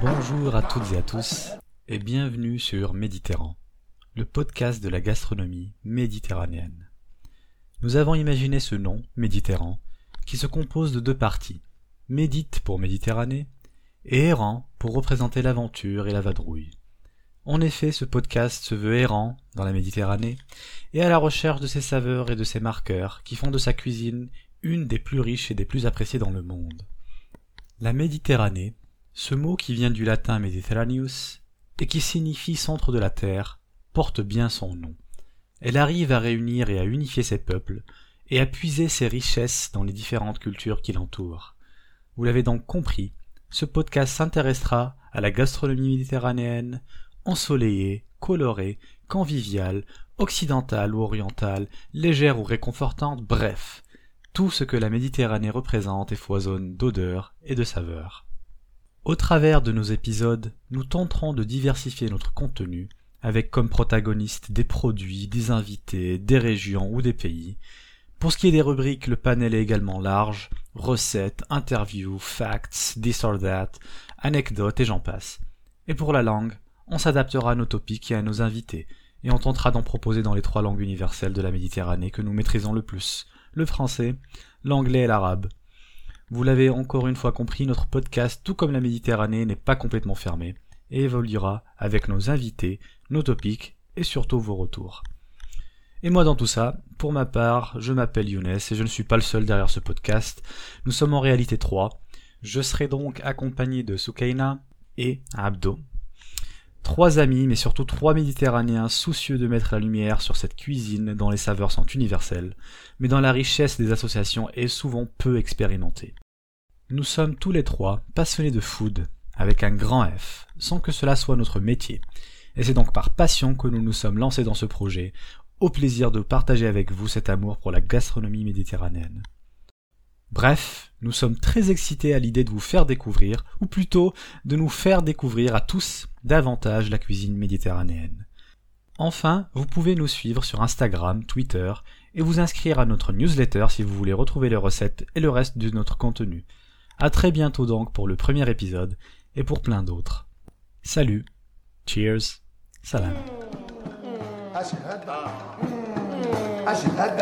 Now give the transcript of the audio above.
Bonjour à toutes et à tous et bienvenue sur Méditerran, le podcast de la gastronomie méditerranéenne. Nous avons imaginé ce nom, Méditerran, qui se compose de deux parties, Médite pour Méditerranée et Errant pour représenter l'aventure et la vadrouille. En effet, ce podcast se veut errant dans la Méditerranée et à la recherche de ses saveurs et de ses marqueurs qui font de sa cuisine une des plus riches et des plus appréciées dans le monde. La Méditerranée, ce mot qui vient du latin Mediterraneus et qui signifie centre de la terre, porte bien son nom. Elle arrive à réunir et à unifier ses peuples et à puiser ses richesses dans les différentes cultures qui l'entourent. Vous l'avez donc compris, ce podcast s'intéressera à la gastronomie méditerranéenne, ensoleillée, colorée, conviviale, occidentale ou orientale, légère ou réconfortante, bref, tout ce que la Méditerranée représente et foisonne d'odeurs et de saveurs. Au travers de nos épisodes, nous tenterons de diversifier notre contenu avec comme protagonistes des produits, des invités, des régions ou des pays. Pour ce qui est des rubriques, le panel est également large, recettes, interviews, facts, this or that, anecdotes et j'en passe. Et pour la langue, on s'adaptera à nos topics et à nos invités, et on tentera d'en proposer dans les trois langues universelles de la Méditerranée que nous maîtrisons le plus, le français, l'anglais et l'arabe. Vous l'avez encore une fois compris, notre podcast, tout comme la Méditerranée, n'est pas complètement fermé, et évoluera avec nos invités, nos topics, et surtout vos retours. Et moi dans tout ça, pour ma part, je m'appelle Younes et je ne suis pas le seul derrière ce podcast. Nous sommes en réalité trois. Je serai donc accompagné de Soukaina et Abdo, Trois amis, mais surtout trois Méditerranéens soucieux de mettre la lumière sur cette cuisine dont les saveurs sont universelles, mais dont la richesse des associations est souvent peu expérimentée. Nous sommes tous les trois passionnés de food, avec un grand F, sans que cela soit notre métier, et c'est donc par passion que nous nous sommes lancés dans ce projet, au plaisir de partager avec vous cet amour pour la gastronomie méditerranéenne. Bref, nous sommes très excités à l'idée de vous faire découvrir, ou plutôt de nous faire découvrir à tous davantage la cuisine méditerranéenne. Enfin, vous pouvez nous suivre sur Instagram, Twitter, et vous inscrire à notre newsletter si vous voulez retrouver les recettes et le reste de notre contenu. À très bientôt donc pour le premier épisode, et pour plein d'autres. Salut, cheers, salam. أشهد